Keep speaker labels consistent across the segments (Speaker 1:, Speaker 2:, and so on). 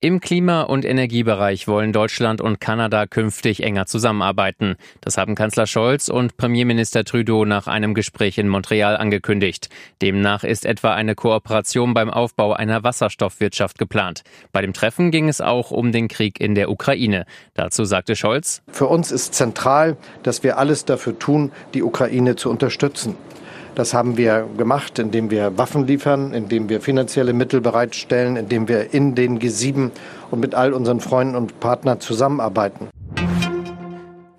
Speaker 1: Im Klima- und Energiebereich wollen Deutschland und Kanada künftig enger zusammenarbeiten. Das haben Kanzler Scholz und Premierminister Trudeau nach einem Gespräch in Montreal angekündigt. Demnach ist etwa eine Kooperation beim Aufbau einer Wasserstoffwirtschaft geplant. Bei dem Treffen ging es auch um den Krieg in der Ukraine. Dazu sagte Scholz,
Speaker 2: Für uns ist zentral, dass wir alles dafür tun, die Ukraine zu unterstützen. Das haben wir gemacht, indem wir Waffen liefern, indem wir finanzielle Mittel bereitstellen, indem wir in den G7 und mit all unseren Freunden und Partnern zusammenarbeiten.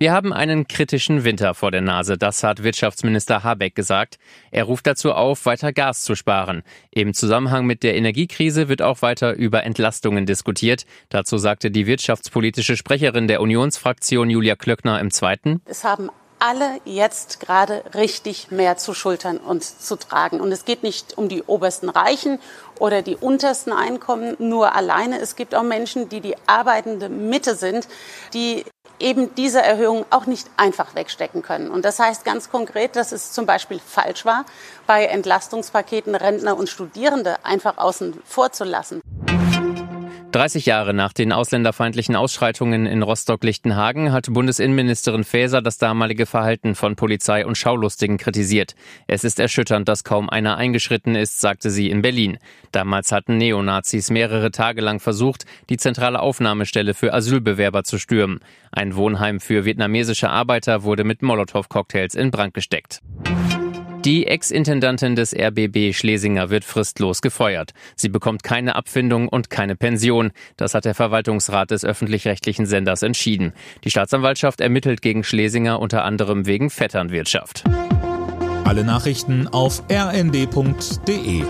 Speaker 1: Wir haben einen kritischen Winter vor der Nase, das hat Wirtschaftsminister Habeck gesagt. Er ruft dazu auf, weiter Gas zu sparen. Im Zusammenhang mit der Energiekrise wird auch weiter über Entlastungen diskutiert. Dazu sagte die wirtschaftspolitische Sprecherin der Unionsfraktion Julia Klöckner im Zweiten.
Speaker 3: Es haben alle jetzt gerade richtig mehr zu schultern und zu tragen. Und es geht nicht um die obersten Reichen oder die untersten Einkommen nur alleine. Es gibt auch Menschen, die die arbeitende Mitte sind, die eben diese Erhöhung auch nicht einfach wegstecken können. Und das heißt ganz konkret, dass es zum Beispiel falsch war, bei Entlastungspaketen Rentner und Studierende einfach außen vor zu lassen.
Speaker 1: 30 Jahre nach den ausländerfeindlichen Ausschreitungen in Rostock-Lichtenhagen hat Bundesinnenministerin Faeser das damalige Verhalten von Polizei und Schaulustigen kritisiert. Es ist erschütternd, dass kaum einer eingeschritten ist, sagte sie in Berlin. Damals hatten Neonazis mehrere Tage lang versucht, die zentrale Aufnahmestelle für Asylbewerber zu stürmen. Ein Wohnheim für vietnamesische Arbeiter wurde mit Molotow-Cocktails in Brand gesteckt. Die Ex-Intendantin des RBB Schlesinger wird fristlos gefeuert. Sie bekommt keine Abfindung und keine Pension. Das hat der Verwaltungsrat des öffentlich-rechtlichen Senders entschieden. Die Staatsanwaltschaft ermittelt gegen Schlesinger unter anderem wegen Vetternwirtschaft.
Speaker 4: Alle Nachrichten auf rnd.de